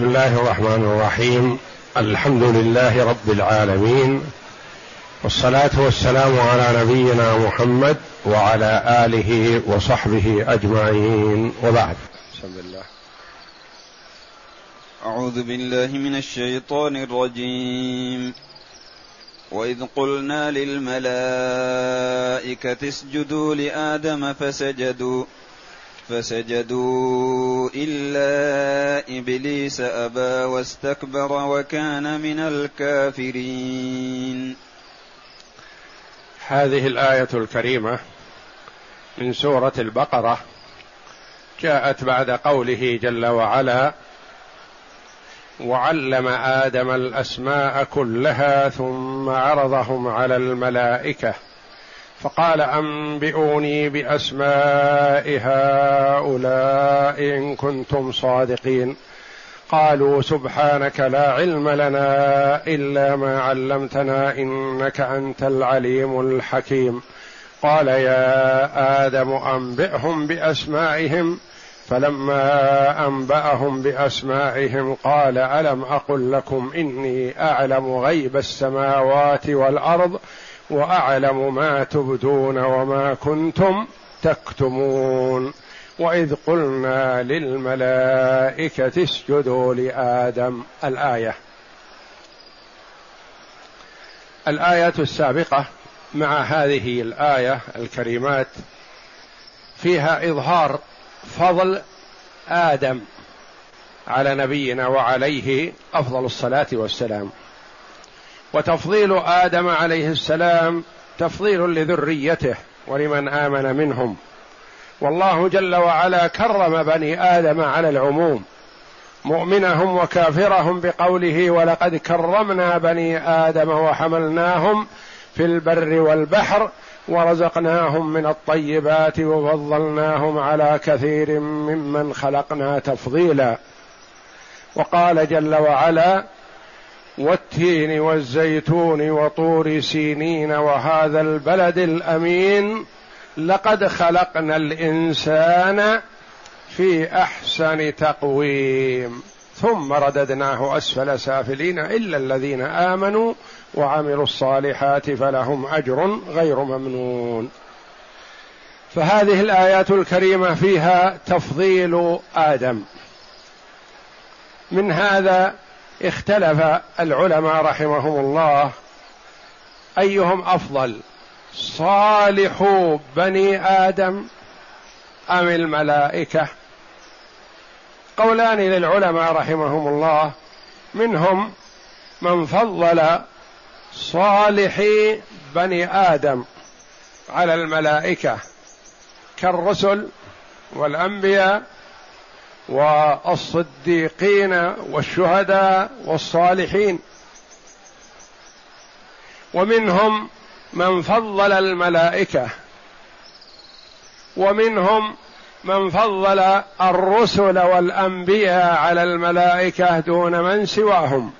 بسم الله الرحمن الرحيم. الحمد لله رب العالمين. والصلاة والسلام على نبينا محمد وعلى آله وصحبه أجمعين. وبعد. بسم الله. أعوذ بالله من الشيطان الرجيم. وإذ قلنا للملائكة اسجدوا لآدم فسجدوا. فسجدوا إلا إبليس أبى واستكبر وكان من الكافرين. هذه الآية الكريمة من سورة البقرة جاءت بعد قوله جل وعلا وعلم آدم الأسماء كلها ثم عرضهم على الملائكة فقال أنبئوني بأسماء هؤلاء إن كنتم صادقين. قالوا سبحانك لا علم لنا إلا ما علمتنا إنك أنت العليم الحكيم. قال يا آدم أنبئهم بأسمائهم. فلما أنبأهم بأسمائهم قال ألم أقل لكم إني أعلم غيب السماوات والأرض وأعلم ما تبدون وما كنتم تكتمون. وإذ قلنا للملائكة اسجدوا لآدم. الآية. الآية السابقة مع هذه الآية الكريمات فيها إظهار فضل آدم على نبينا وعليه أفضل الصلاة والسلام. وتفضيل آدم عليه السلام تفضيل لذريته ولمن آمن منهم. والله جل وعلا كرم بني آدم على العموم. مؤمنهم وكافرهم بقوله ولقد كرمنا بني آدم وحملناهم في البر والبحر ورزقناهم من الطيبات وفضلناهم على كثير ممن خلقنا تفضيلا. وقال جل وعلا والتين والزيتون وطور سينين وهذا البلد الأمين لقد خلقنا الإنسان في أحسن تقويم. ثم رددناه أسفل سافلين إلا الذين آمنوا وعملوا الصالحات فلهم أجر غير ممنون. فهذه الآيات الكريمة فيها تفضيل آدم. من هذا اختلف العلماء رحمهم الله أيهم أفضل صالح بني آدم أم الملائكة؟ قولان للعلماء رحمهم الله منهم من فضل صالحي بني آدم على الملائكة كالرسل والأنبياء والصديقين والشهداء والصالحين. ومنهم من فضل الملائكة. ومنهم من فضل الرسل والأنبياء على الملائكة دون من سواهم.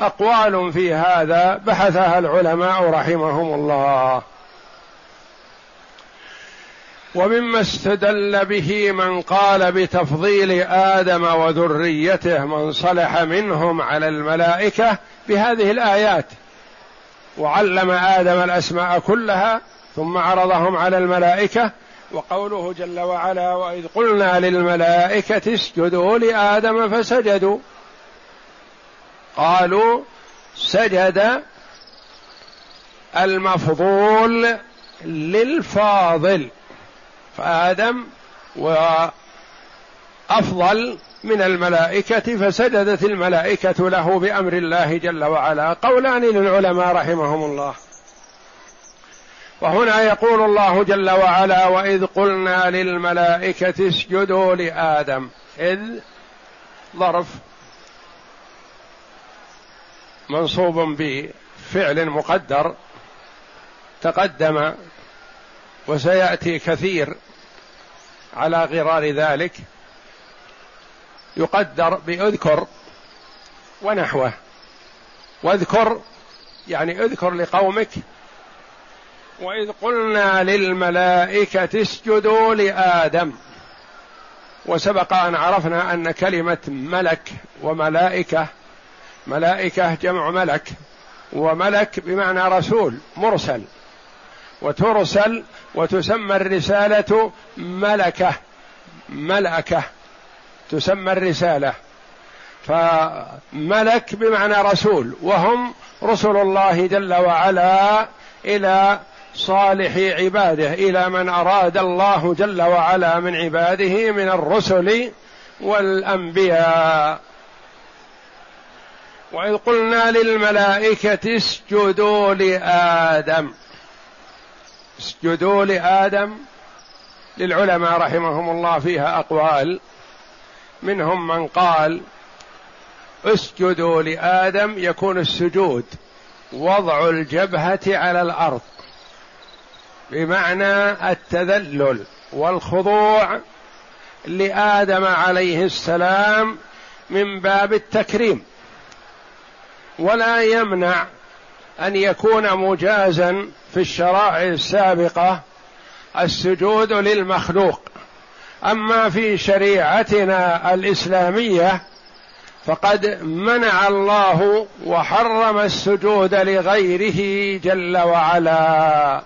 أقوال في هذا بحثها العلماء رحمهم الله. ومما استدل به من قال بتفضيل آدم وذريته من صلح منهم على الملائكة بهذه الآيات. وعلم آدم الأسماء كلها ثم عرضهم على الملائكة. وقوله جل وعلا وإذ قلنا للملائكة اسجدوا لآدم فسجدوا. قالوا سجد المفضول للفاضل. فآدم وأفضل من الملائكة فسجدت الملائكة له بأمر الله جل وعلا. قولان للعلماء رحمهم الله. وهنا يقول الله جل وعلا وإذ قلنا للملائكة اسجدوا لآدم. إذ ظرف منصوب بفعل مقدر تقدم وسيأتي كثير. على غرار ذلك يقدر بأذكر ونحوه. واذكر يعني اذكر لقومك. وإذ قلنا للملائكة اسجدوا لآدم. وسبق أن عرفنا أن كلمة ملك وملائكة ملائكة جمع ملك وملك بمعنى رسول مرسل. وترسل وتسمى الرسالة ملكة. ملكة. تسمى الرسالة. فملك بمعنى رسول. وهم رسل الله جل وعلا إلى صالح عباده إلى من أراد الله جل وعلا من عباده من الرسل والأنبياء. وإذ قلنا للملائكة اسجدوا لآدم. اسجدوا لآدم للعلماء رحمهم الله فيها أقوال. منهم من قال اسجدوا لآدم يكون السجود وضع الجبهة على الأرض بمعنى التذلل والخضوع لآدم عليه السلام من باب التكريم. ولا يمنع أن يكون مجازا في الشرائع السابقة السجود للمخلوق. أما في شريعتنا الإسلامية فقد منع الله وحرم السجود لغيره جل وعلا.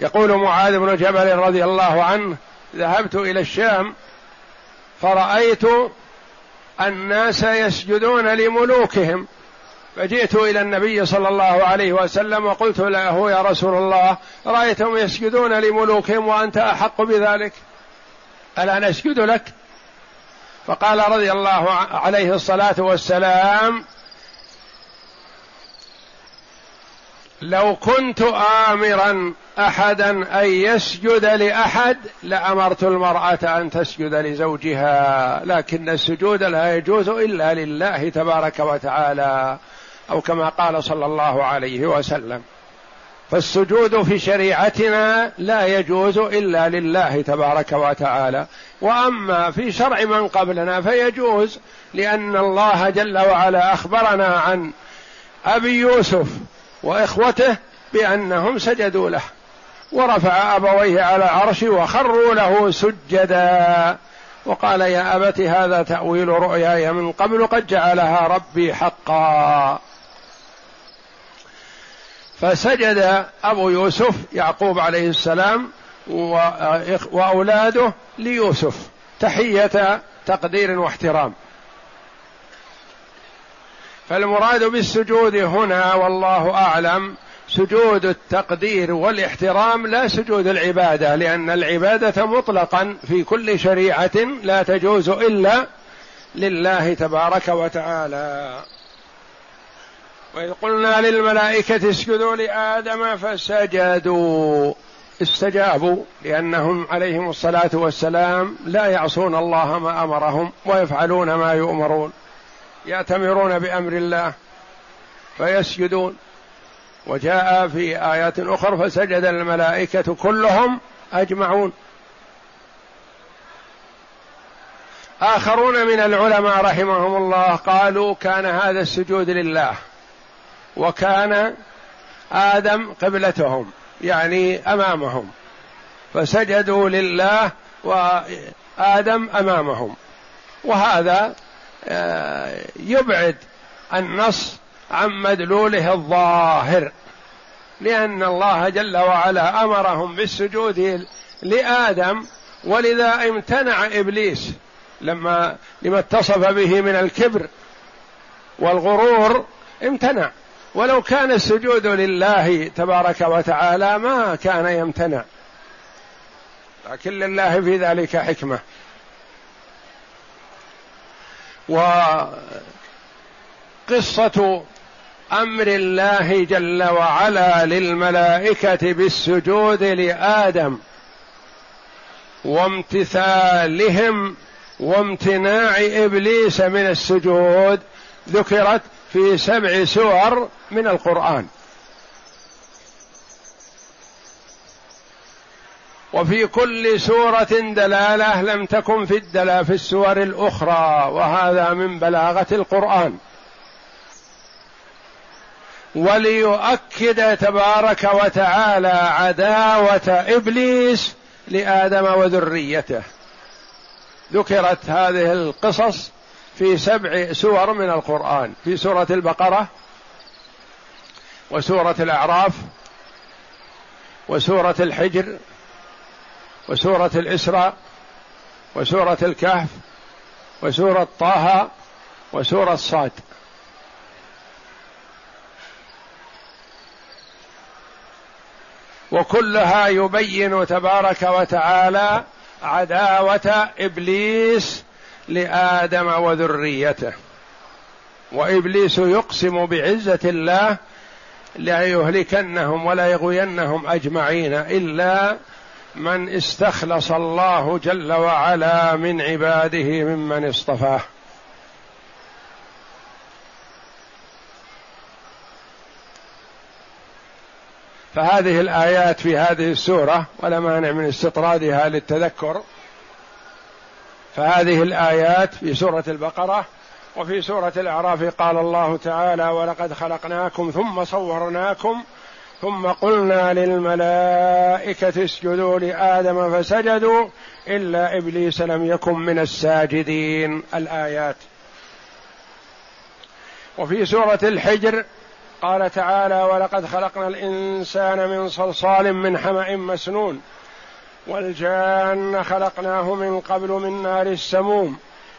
يقول معاذ بن جبل رضي الله عنه ذهبت إلى الشام فرأيت الناس يسجدون لملوكهم. فجئت إلى النبي صلى الله عليه وسلم وقلت له يا رسول الله رأيتهم يسجدون لملوكهم وأنت أحق بذلك؟ ألا نسجد لك؟ فقال رضي الله عليه الصلاة والسلام لو كنت امرا احدا أن يسجد لأحد لأمرت المرأة أن تسجد لزوجها لكن السجود لا يجوز إلا لله تبارك وتعالى. أو كما قال صلى الله عليه وسلم. فالسجود في شريعتنا لا يجوز إلا لله تبارك وتعالى. وأما في شرع من قبلنا فيجوز لأن الله جل وعلا أخبرنا عن أبي يوسف وإخوته بأنهم سجدوا له. ورفع أبويه على العرش وخروا له سجدا. وقال يا ابت هذا تأويل رؤياي من قبل قد جعلها ربي حقا. فسجد أبو يوسف يعقوب عليه السلام وأولاده ليوسف. تحية تقدير واحترام. فالمراد بالسجود هنا والله أعلم سجود التقدير والاحترام لا سجود العبادة لأن العبادة مطلقا في كل شريعة لا تجوز إلا لله تبارك وتعالى. وإذ قلنا للملائكة اسجدوا لآدم فسجدوا. استجابوا لأنهم عليهم الصلاة والسلام لا يعصون الله ما أمرهم ويفعلون ما يؤمرون. يأتمرون بأمر الله فيسجدون. وجاء في آيات أخرى فسجد الملائكة كلهم أجمعون. آخرون من العلماء رحمهم الله قالوا كان هذا السجود لله. وكان آدم قبلتهم يعني أمامهم. فسجدوا لله وآدم أمامهم. وهذا آه، يبعد النص عن مدلوله الظاهر لأن الله جل وعلا أمرهم بالسجود لآدم ولذا امتنع إبليس لما لما اتصف به من الكبر والغرور امتنع. ولو كان السجود لله تبارك وتعالى ما كان يمتنع. لكن لله في ذلك حكمة. وقصة أمر الله جل وعلا للملائكة بالسجود لآدم وامتثالهم وامتناع إبليس من السجود ذكرت في سبع سور من القرآن. وفي كل سورة دلالة لم تكن في الدلا في السور الأخرى وهذا من بلاغة القرآن. وليؤكد تبارك وتعالى عداوة إبليس لآدم وذريته. ذكرت هذه القصص في سبع سور من القرآن في سورة البقرة وسورة الأعراف وسورة الحجر وسورة الإسراء وسورة الكهف وسورة طه وسورة صاد وكلها يبين تبارك وتعالى عداوة إبليس لآدم وذريته. وإبليس يقسم بعزة الله لا يهلكنهم ولا يغوينهم أجمعين إلا من استخلص الله جل وعلا من عباده ممن اصطفاه. فهذه الآيات في هذه السورة ولا مانع من استطرادها للتذكر فهذه الآيات في سورة البقرة وفي سورة الأعراف قال الله تعالى ولقد خلقناكم ثم صورناكم ثم قلنا للملائكة اسجدوا لآدم فسجدوا إلا إبليس لم يكن من الساجدين. الآيات. وفي سورة الحجر قال تعالى ولقد خلقنا الإنسان من صلصال من حمأ مسنون. والجان خلقناه من قبل من نار السموم.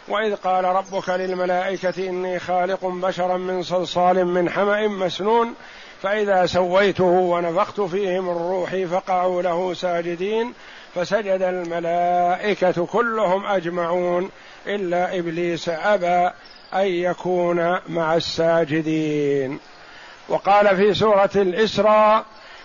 وإذ قال ربك للملائكة إني خالق بشرا من صلصال من حمأ مسنون. فإذا سويته ونفخت فيه من روحي فقعوا له ساجدين. فسجد الملائكة كلهم أجمعون. إلا إبليس أبى أن يكون مع الساجدين. وقال في سورة الإسراء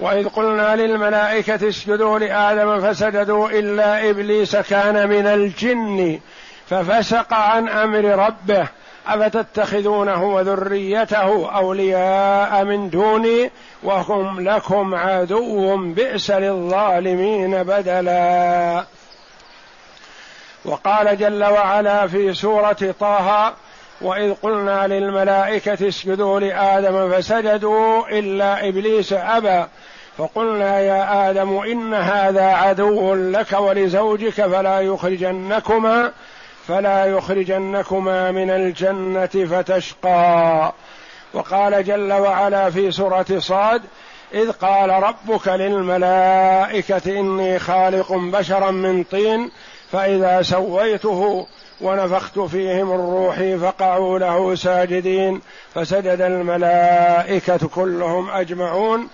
وإذ قلنا للملائكة اسجدوا لآدم فسجدوا إلا إبليس كان من الجن ففسق عن أمر ربه أفتتخذونه وذريته أولياء من دوني وهم لكم عدو بئس للظالمين بدلا. وقال جل وعلا في سورة طه وإذ قلنا للملائكة اسجدوا لآدم فسجدوا إلا إبليس أبى. فقلنا يا آدم إن هذا عدو لك ولزوجك فلا يخرجنكما فلا يخرجنكما من الجنة فتشقى. وقال جل وعلا في سورة صاد إذ قال ربك للملائكة إني خالق بشرا من طين فإذا سويته ونفخت فيه من روحي فقعوا له ساجدين فسجد الملائكة كلهم أجمعون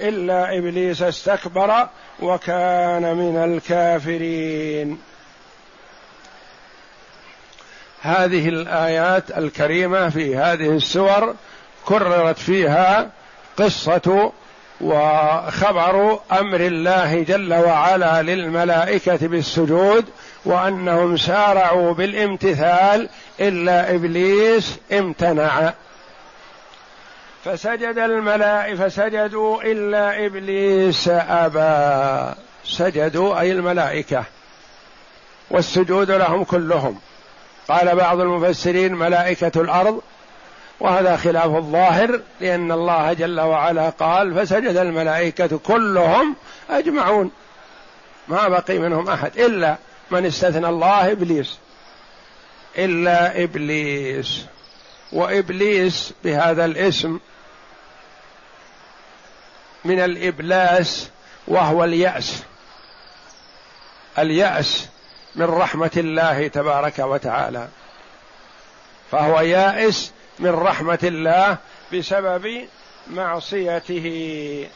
إلا إبليس استكبر وكان من الكافرين. هذه الآيات الكريمة في هذه السور كررت فيها قصة وخبر أمر الله جل وعلا للملائكة بالسجود وأنهم سارعوا بالامتثال إلا إبليس امتنع. فسجد الملائكة فسجدوا إلا إبليس أبى. سجدوا أي الملائكة. والسجود لهم كلهم. قال بعض المفسرين ملائكة الأرض. وهذا خلاف الظاهر لأن الله جل وعلا قال فسجد الملائكة كلهم أجمعون. ما بقي منهم أحد إلا من استثنى الله إبليس. إلا إبليس. وإبليس بهذا الاسم من الإبلاس وهو اليأس. اليأس من رحمة الله تبارك وتعالى. فهو يائس من رحمة الله بسبب معصيته.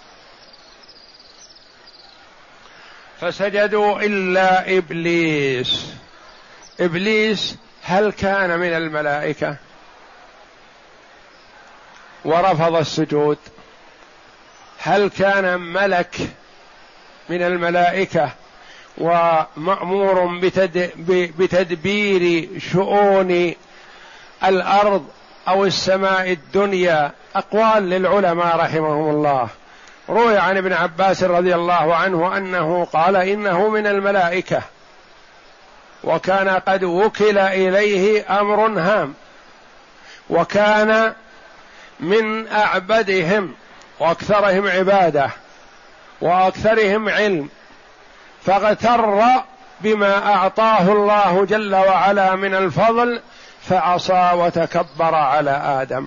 فسجدوا إلا إبليس. إبليس هل كان من الملائكة؟ ورفض السجود. هل كان ملك من الملائكة؟ ومأمور بتدبير شؤون الأرض أو السماء الدنيا. أقوال للعلماء رحمهم الله. روي عن ابن عباس رضي الله عنه أنه قال إنه من الملائكة وكان قد وكل إليه أمر هام وكان من أعبدهم وأكثرهم عبادة وأكثرهم علم فاغتر بما أعطاه الله جل وعلا من الفضل فعصى وتكبر على آدم.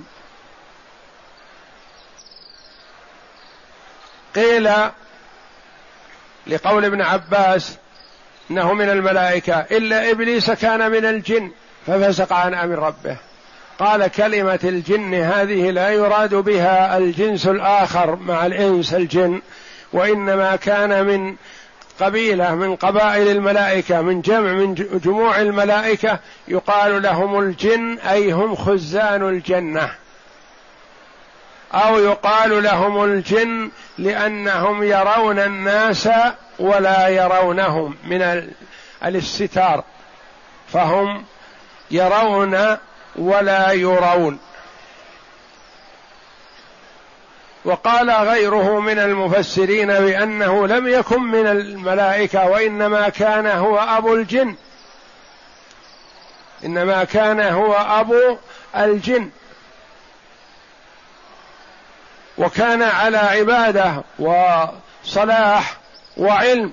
قيل لقول ابن عباس إنه من الملائكة إلا إبليس كان من الجن ففسق عن أمر ربه. قال كلمة الجن هذه لا يراد بها الجنس الآخر مع الإنس الجن وإنما كان من قبيلة من قبائل الملائكة من جمع من جموع الملائكة يقال لهم الجن أي هم خزان الجنة. أو يقال لهم الجن لأنهم يرون الناس ولا يرونهم من الاستتار فهم يرون ولا يرون. وقال غيره من المفسرين بأنه لم يكن من الملائكة وإنما كان هو أبو الجن. إنما كان هو أبو الجن. وكان على عبادة وصلاح وعلم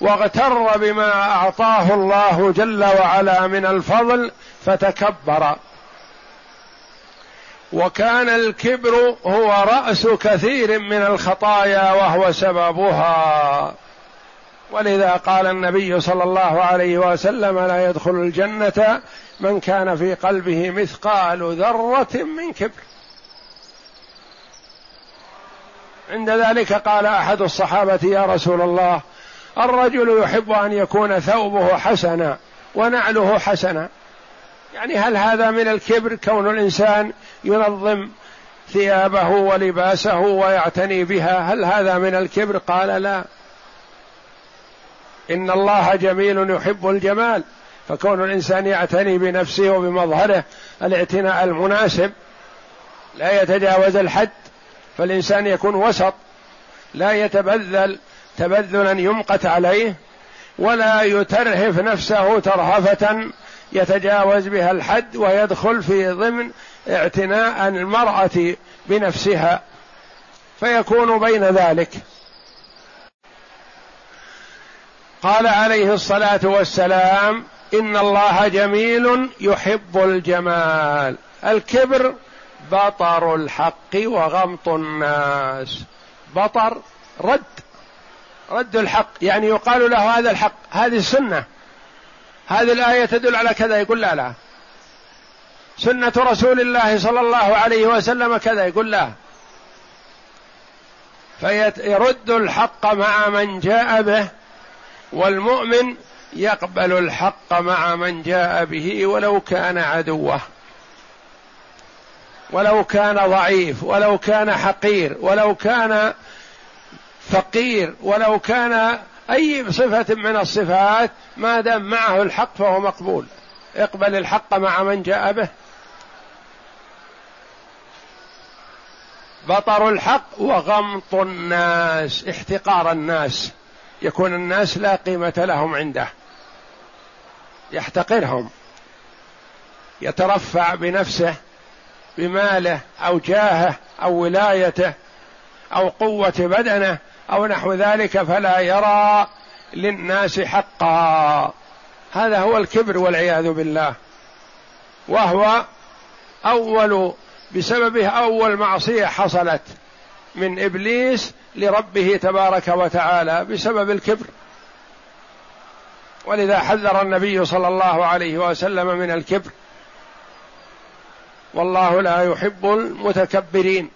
واغتر بما أعطاه الله جل وعلا من الفضل فتكبر. وكان الكبر هو رأس كثير من الخطايا وهو سببها. ولذا قال النبي صلى الله عليه وسلم لا يدخل الجنة من كان في قلبه مثقال ذرة من كبر. عند ذلك قال أحد الصحابة يا رسول الله الرجل يحب أن يكون ثوبه حسنا ونعله حسنا. يعني هل هذا من الكبر؟ كون الإنسان ينظم ثيابه ولباسه ويعتني بها هل هذا من الكبر؟ قال لا. إن الله جميل يحب الجمال فكون الإنسان يعتني بنفسه وبمظهره الاعتناء المناسب لا يتجاوز الحد. فالإنسان يكون وسط لا يتبذل تبذلا يمقت عليه ولا يترهف نفسه ترهفة يتجاوز بها الحد ويدخل في ضمن اعتناء المرأة بنفسها. فيكون بين ذلك. قال عليه الصلاة والسلام إن الله جميل يحب الجمال. الكبر بطر الحق وغمط الناس. بطر رد رد الحق يعني يقال له هذا الحق هذه السنة هذه الآية تدل على كذا يقول لا لا. سنة رسول الله صلى الله عليه وسلم كذا يقول لا. فيرد الحق مع من جاء به والمؤمن يقبل الحق مع من جاء به ولو كان عدوه. ولو كان ضعيف ولو كان حقير ولو كان فقير ولو كان أي صفة من الصفات ما دام معه الحق فهو مقبول. اقبل الحق مع من جاء به. بطر الحق وغمط الناس احتقار الناس. يكون الناس لا قيمة لهم عنده. يحتقرهم. يترفع بنفسه. بماله أو جاهه أو ولايته أو قوة بدنه أو نحو ذلك فلا يرى للناس حقا. هذا هو الكبر والعياذ بالله. وهو أول بسببه أول معصية حصلت من إبليس لربه تبارك وتعالى بسبب الكبر. ولذا حذر النبي صلى الله عليه وسلم من الكبر. والله لا يحب المتكبرين.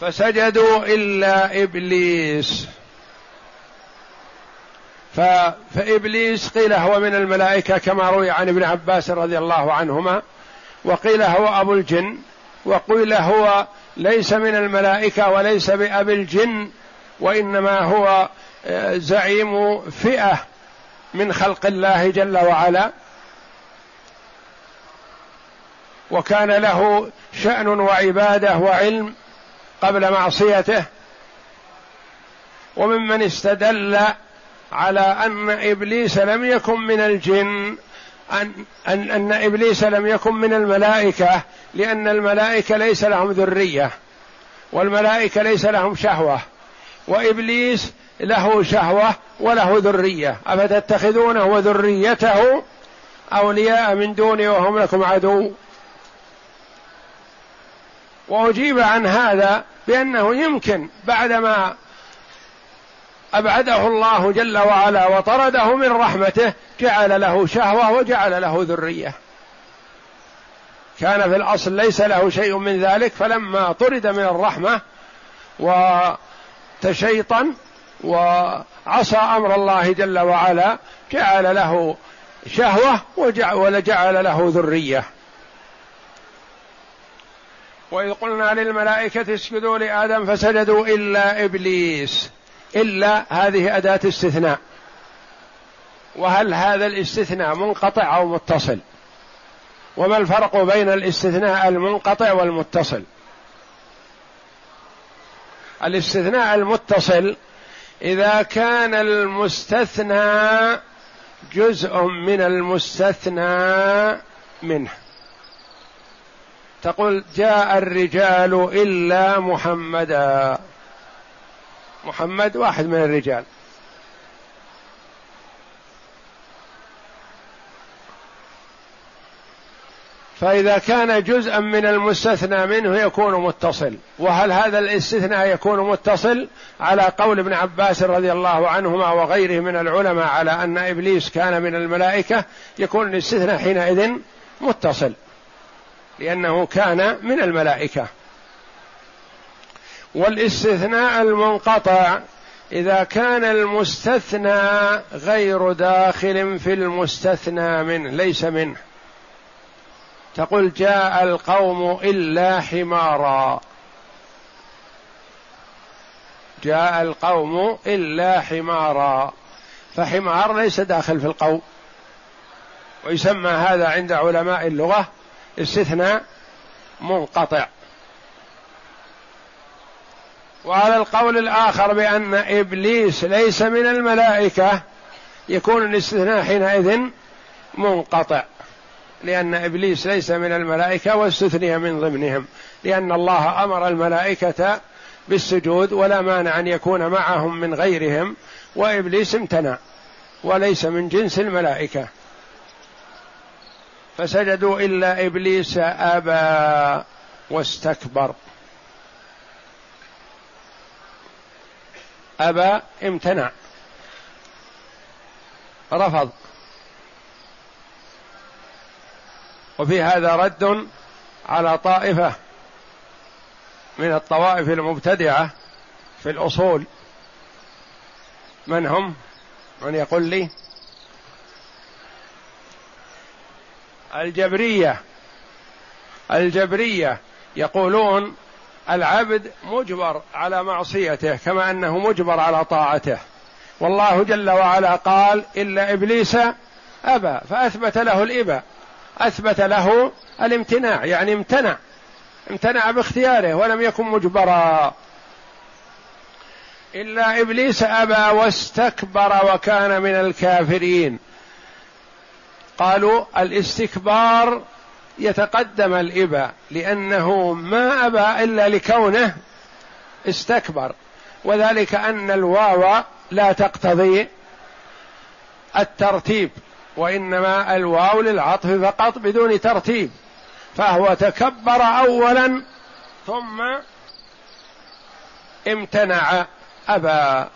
فسجدوا إلا إبليس. ف... فإبليس قيل هو من الملائكة كما روي عن ابن عباس رضي الله عنهما وقيل هو أبو الجن وقيل هو ليس من الملائكة وليس بأبي الجن وإنما هو آه، زعيم فئة. من خلق الله جل وعلا وكان له شأن وعبادة وعلم قبل معصيته وممن استدل على أن إبليس لم يكن من الجن أن, أن, أن إبليس لم يكن من الملائكة لأن الملائكة ليس لهم ذرية والملائكة ليس لهم شهوة وإبليس له شهوة وله ذرية. أفتتخذونه وذريته أولياء من دوني وهم لكم عدو. وأجيب عن هذا بأنه يمكن بعدما أبعده الله جل وعلا وطرده من رحمته جعل له شهوة وجعل له ذرية. كان في الأصل ليس له شيء من ذلك فلما طرد من الرحمة وتشيطن وعصى أمر الله جل وعلا جعل له شهوة وجعل له ذرية. وإذ قلنا للملائكة اسجدوا لآدم فسجدوا إلا إبليس. إلا هذه أداة استثناء. وهل هذا الاستثناء منقطع أو متصل؟ وما الفرق بين الاستثناء المنقطع والمتصل؟ الاستثناء المتصل إذا كان المستثنى جزء من المستثنى منه. تقول جاء الرجال إلا محمدا. محمد واحد من الرجال. فإذا كان جزءا من المستثنى منه يكون متصل. وهل هذا الاستثناء يكون متصل على قول ابن عباس رضي الله عنهما وغيره من العلماء على أن إبليس كان من الملائكة يكون الاستثناء حينئذ متصل. لأنه كان من الملائكة. والاستثناء المنقطع إذا كان المستثنى غير داخل في المستثنى منه ليس منه. تقول جاء القوم إلا حمارا. جاء القوم إلا حمارا. فحمار ليس داخل في القوم. ويسمى هذا عند علماء اللغة استثناء منقطع. وعلى القول الآخر بأن إبليس ليس من الملائكة يكون الاستثناء حينئذ منقطع. لأن إبليس ليس من الملائكة واستثني من ضمنهم لأن الله أمر الملائكة بالسجود ولا مانع أن يكون معهم من غيرهم وإبليس امتنع وليس من جنس الملائكة. فسجدوا إلا إبليس أبى واستكبر. أبى امتنع. رفض. وفي هذا رد على طائفة من الطوائف المبتدعة في الأصول من هم؟ من يقول لي؟ الجبرية الجبرية يقولون العبد مجبر على معصيته كما أنه مجبر على طاعته والله جل وعلا قال الا إبليس أبى فأثبت له الابى أثبت له الامتناع يعني امتنع امتنع باختياره ولم يكن مجبرا. إلا إبليس أبى واستكبر وكان من الكافرين. قالوا الاستكبار يتقدم الإبا لأنه ما أبى إلا لكونه استكبر وذلك أن الواو لا تقتضي الترتيب. وإنما الواو للعطف فقط بدون ترتيب فهو تكبر أولا ثم امتنع أبى.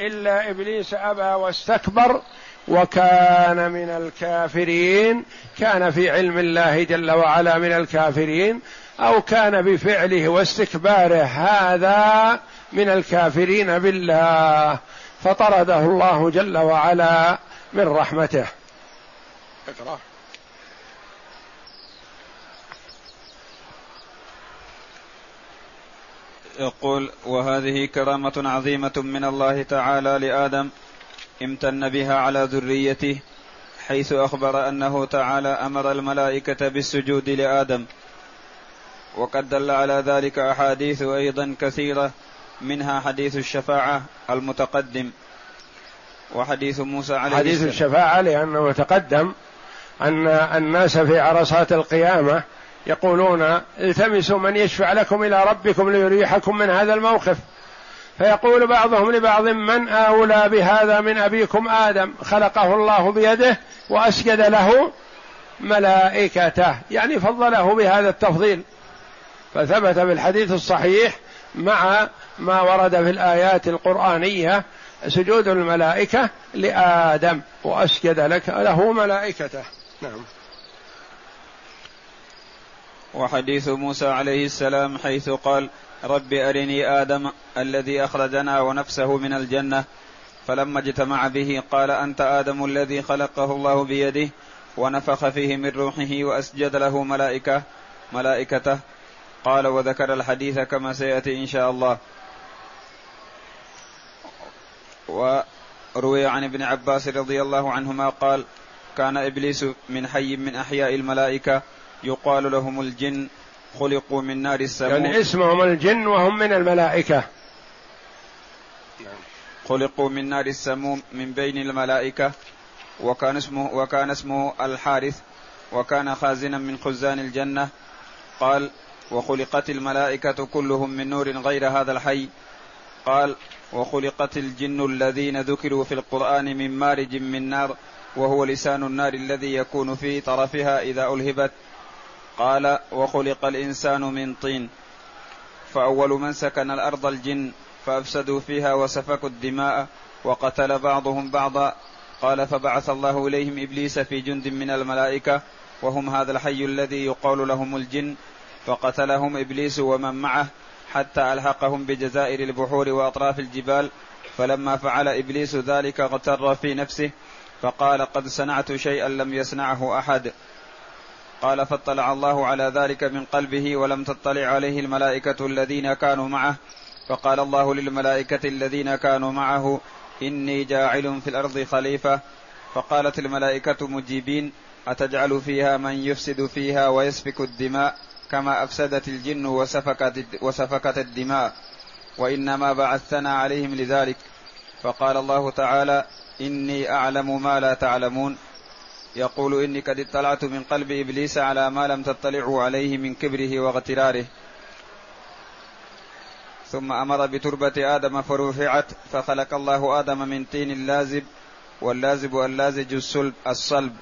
إلا إبليس أبى واستكبر وكان من الكافرين كان في علم الله جل وعلا من الكافرين أو كان بفعله واستكباره هذا من الكافرين بالله. فطرده الله جل وعلا من رحمته. اقرأ يقول وهذه كرامة عظيمة من الله تعالى لآدم امتن بها على ذريته حيث أخبر أنه تعالى أمر الملائكة بالسجود لآدم. وقد دل على ذلك أحاديث أيضا كثيرة منها حديث الشفاعة المتقدم وحديث موسى عليه حديث السلام. الشفاعة لأنه تقدم أن الناس في عرصات القيامة يقولون التمسوا من يشفع لكم إلى ربكم ليريحكم من هذا الموقف. فيقول بعضهم لبعض من آولى بهذا من أبيكم آدم؟ خلقه الله بيده وأسجد له ملائكته. يعني فضله بهذا التفضيل. فثبت في الحديث الصحيح مع ما ورد في الآيات القرآنية سجود الملائكة لآدم وأسجد لك له ملائكته. نعم. وحديث موسى عليه السلام حيث قال رب أرني آدم الذي أخرجنا ونفسه من الجنة فلما اجتمع به قال أنت آدم الذي خلقه الله بيده ونفخ فيه من روحه وأسجد له ملائكة ملائكته. قال وذكر الحديث كما سيأتي إن شاء الله. وروي عن ابن عباس رضي الله عنهما قال كان إبليس من حي من أحياء الملائكة يقال لهم الجن خلقوا من نار السموم. يعني اسمهم الجن وهم من الملائكة. خلقوا من نار السموم من بين الملائكة وكان اسمه وكان اسمه الحارث وكان خازنا من خزان الجنة. قال وخلقت الملائكة كلهم من نور غير هذا الحي. قال وخلقت الجن الذين ذكروا في القرآن من مارج من نار. وهو لسان النار الذي يكون في طرفها إذا ألهبت. قال وخلق الإنسان من طين. فأول من سكن الأرض الجن فأفسدوا فيها وسفكوا الدماء وقتل بعضهم بعضا. قال فبعث الله إليهم إبليس في جند من الملائكة وهم هذا الحي الذي يقال لهم الجن. فقتلهم إبليس ومن معه حتى ألحقهم بجزائر البحور وأطراف الجبال. فلما فعل إبليس ذلك اغتر في نفسه فقال قد صنعت شيئا لم يصنعه أحد. قال فاطلع الله على ذلك من قلبه ولم تطلع عليه الملائكة الذين كانوا معه. فقال الله للملائكة الذين كانوا معه إني جاعل في الأرض خليفة. فقالت الملائكة مجيبين أتجعل فيها من يفسد فيها ويسفك الدماء؟ كما أفسدت الجن وسفكت, وسفكت الدماء. وإنما بعثنا عليهم لذلك. فقال الله تعالى إني أعلم ما لا تعلمون. يقول إني قد اطلعت من قلب إبليس على ما لم تطلعوا عليه من كبره واغتراره. ثم أمر بتربة آدم فرفعت فخلق الله آدم من طين لازب واللازب اللازج الصلب الصلب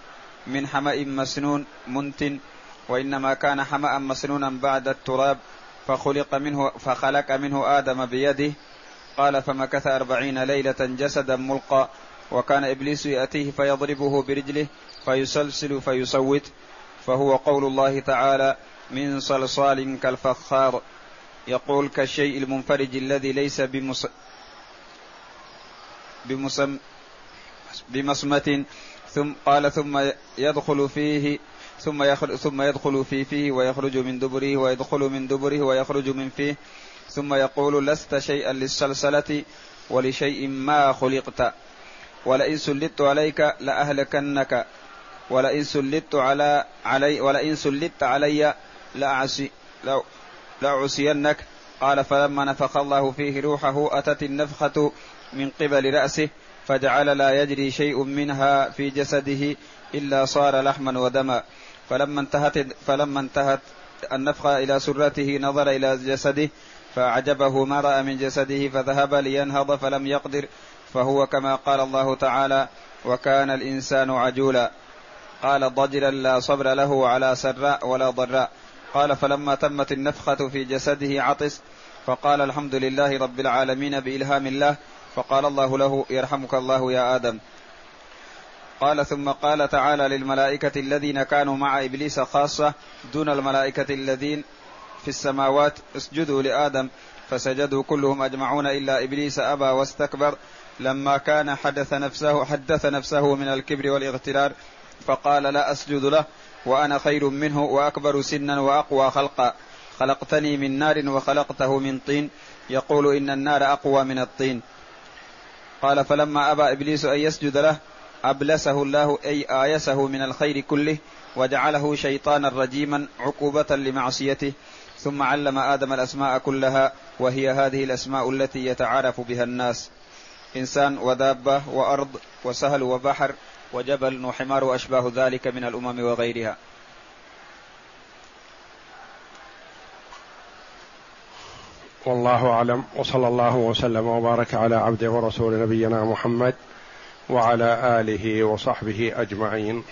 من حمأ مسنون منتن وإنما كان حمأ مسنونا بعد التراب فخلق منه فخلق منه آدم بيده قال فمكث أربعين ليلة جسدا ملقى وكان إبليس يأتيه فيضربه برجله فيسلسل فيصوت فهو قول الله تعالى من صلصال كالفخار يقول كالشيء المنفرج الذي ليس بمس بمسم بمصمة ثم قال ثم يدخل فيه ثم يخرج ثم يدخل في فيه ويخرج من دبره ويدخل من دبره ويخرج من فيه ثم يقول لست شيئا للسلسلة ولشيء ما خلقت. ولئن سلطت عليك لأهلكنك. ولئن سلطت على علي ولئن سلطت علي لأعصي لأعصينك. قال فلما نفخ الله فيه روحه أتت النفخة من قبل رأسه فجعل لا يجري شيء منها في جسده إلا صار لحما ودما. فلما انتهت فلما انتهت النفخة إلى سرته نظر إلى جسده فأعجبه ما رأى من جسده فذهب لينهض فلم يقدر فهو كما قال الله تعالى وكان الإنسان عجولا قال ضجرا لا صبر له على سراء ولا ضراء قال فلما تمت النفخة في جسده عطس فقال الحمد لله رب العالمين بإلهام الله فقال الله له يرحمك الله يا آدم قال ثم قال تعالى للملائكة الذين كانوا مع إبليس خاصة دون الملائكة الذين في السماوات اسجدوا لآدم فسجدوا كلهم أجمعون إلا إبليس أبى واستكبر. لما كان حدث نفسه حدث نفسه من الكبر والاغترار فقال لا أسجد له وأنا خير منه وأكبر سنا وأقوى خلقا. خلقتني من نار وخلقته من طين. يقول إن النار أقوى من الطين. قال فلما أبى إبليس أن يسجد له أبلسه الله أي آيسه من الخير كله وجعله شيطانا رجيما عقوبة لمعصيته. ثم علم آدم الأسماء كلها وهي هذه الأسماء التي يتعارف بها الناس. إنسان ودابة وأرض وسهل وبحر وجبل وحمار وأشباه ذلك من الأمم وغيرها. والله أعلم وصلى الله وسلم وبارك على عبده ورسول نبينا محمد وعلى آله وصحبه أجمعين.